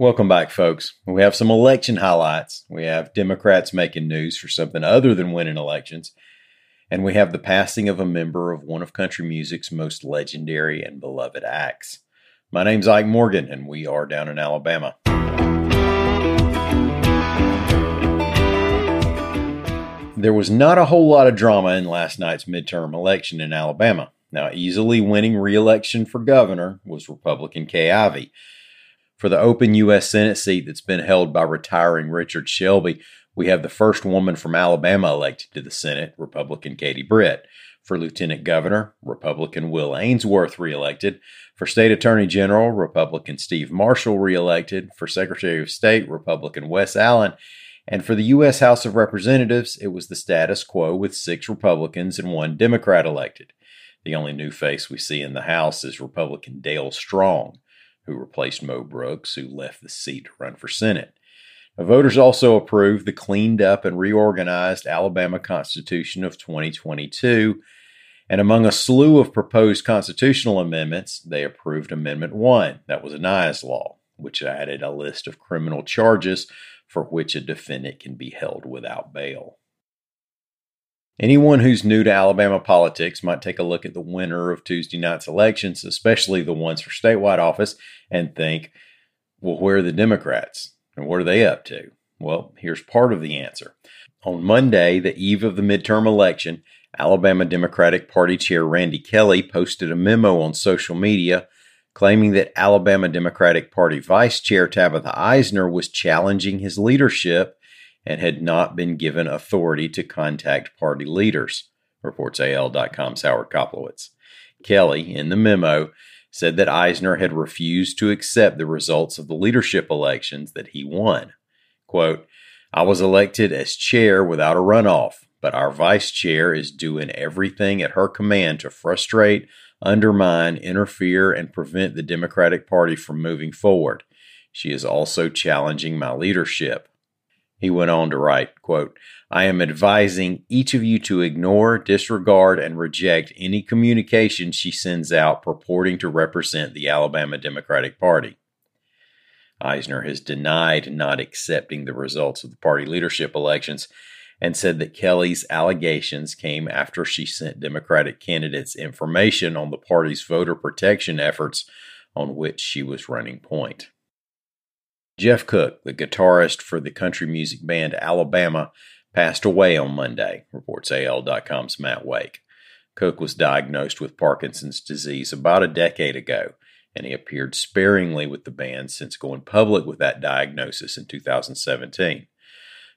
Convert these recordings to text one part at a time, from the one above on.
Welcome back, folks. We have some election highlights. We have Democrats making news for something other than winning elections. And we have the passing of a member of one of country music's most legendary and beloved acts. My name's Ike Morgan, and we are down in Alabama. There was not a whole lot of drama in last night's midterm election in Alabama. Now, easily winning re election for governor was Republican Kay Ivey for the open U.S. Senate seat that's been held by retiring Richard Shelby, we have the first woman from Alabama elected to the Senate, Republican Katie Britt. For Lieutenant Governor, Republican Will Ainsworth reelected. For State Attorney General, Republican Steve Marshall reelected. For Secretary of State, Republican Wes Allen. And for the U.S. House of Representatives, it was the status quo with six Republicans and one Democrat elected. The only new face we see in the House is Republican Dale Strong who replaced Mo Brooks, who left the seat to run for Senate. Now, voters also approved the cleaned up and reorganized Alabama Constitution of 2022. And among a slew of proposed constitutional amendments, they approved Amendment 1. That was Aniah's law, which added a list of criminal charges for which a defendant can be held without bail. Anyone who's new to Alabama politics might take a look at the winner of Tuesday night's elections, especially the ones for statewide office, and think, well, where are the Democrats? And what are they up to? Well, here's part of the answer. On Monday, the eve of the midterm election, Alabama Democratic Party Chair Randy Kelly posted a memo on social media claiming that Alabama Democratic Party Vice Chair Tabitha Isner was challenging his leadership and had not been given authority to contact party leaders, reports AL.com's Howard Koplowitz. Kelly, in the memo, said that Isner had refused to accept the results of the leadership elections that he won. Quote, I was elected as chair without a runoff, but our vice chair is doing everything at her command to frustrate, undermine, interfere, and prevent the Democratic Party from moving forward. She is also challenging my leadership. He went on to write, quote, I am advising each of you to ignore, disregard, and reject any communication she sends out purporting to represent the Alabama Democratic Party. Isner has denied not accepting the results of the party leadership elections and said that Kelly's allegations came after she sent Democratic candidates information on the party's voter protection efforts on which she was running point. Jeff Cook, the guitarist for the country music band Alabama, passed away on Monday, reports AL.com's Matt Wake. Cook was diagnosed with Parkinson's disease about a decade ago, and he appeared sparingly with the band since going public with that diagnosis in 2017.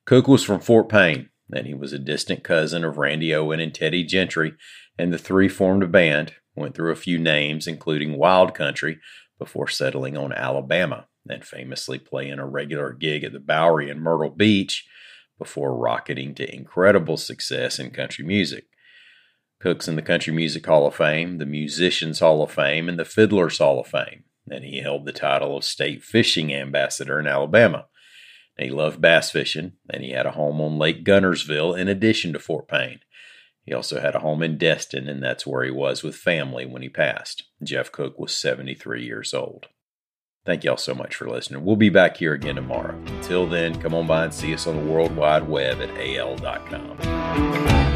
Cook was from Fort Payne, and he was a distant cousin of Randy Owen and Teddy Gentry, and the three formed a band, went through a few names, including Wild Country, before settling on Alabama and famously playing a regular gig at the Bowery in Myrtle Beach before rocketing to incredible success in country music. Cook's in the Country Music Hall of Fame, the Musicians Hall of Fame, and the Fiddlers Hall of Fame, and he held the title of State Fishing Ambassador in Alabama. He loved bass fishing, and he had a home on Lake Guntersville in addition to Fort Payne. He also had a home in Destin, and that's where he was with family when he passed. Jeff Cook was 73 years old. Thank y'all so much for listening. We'll be back here again tomorrow. Until then, come on by and see us on the World Wide Web at al.com.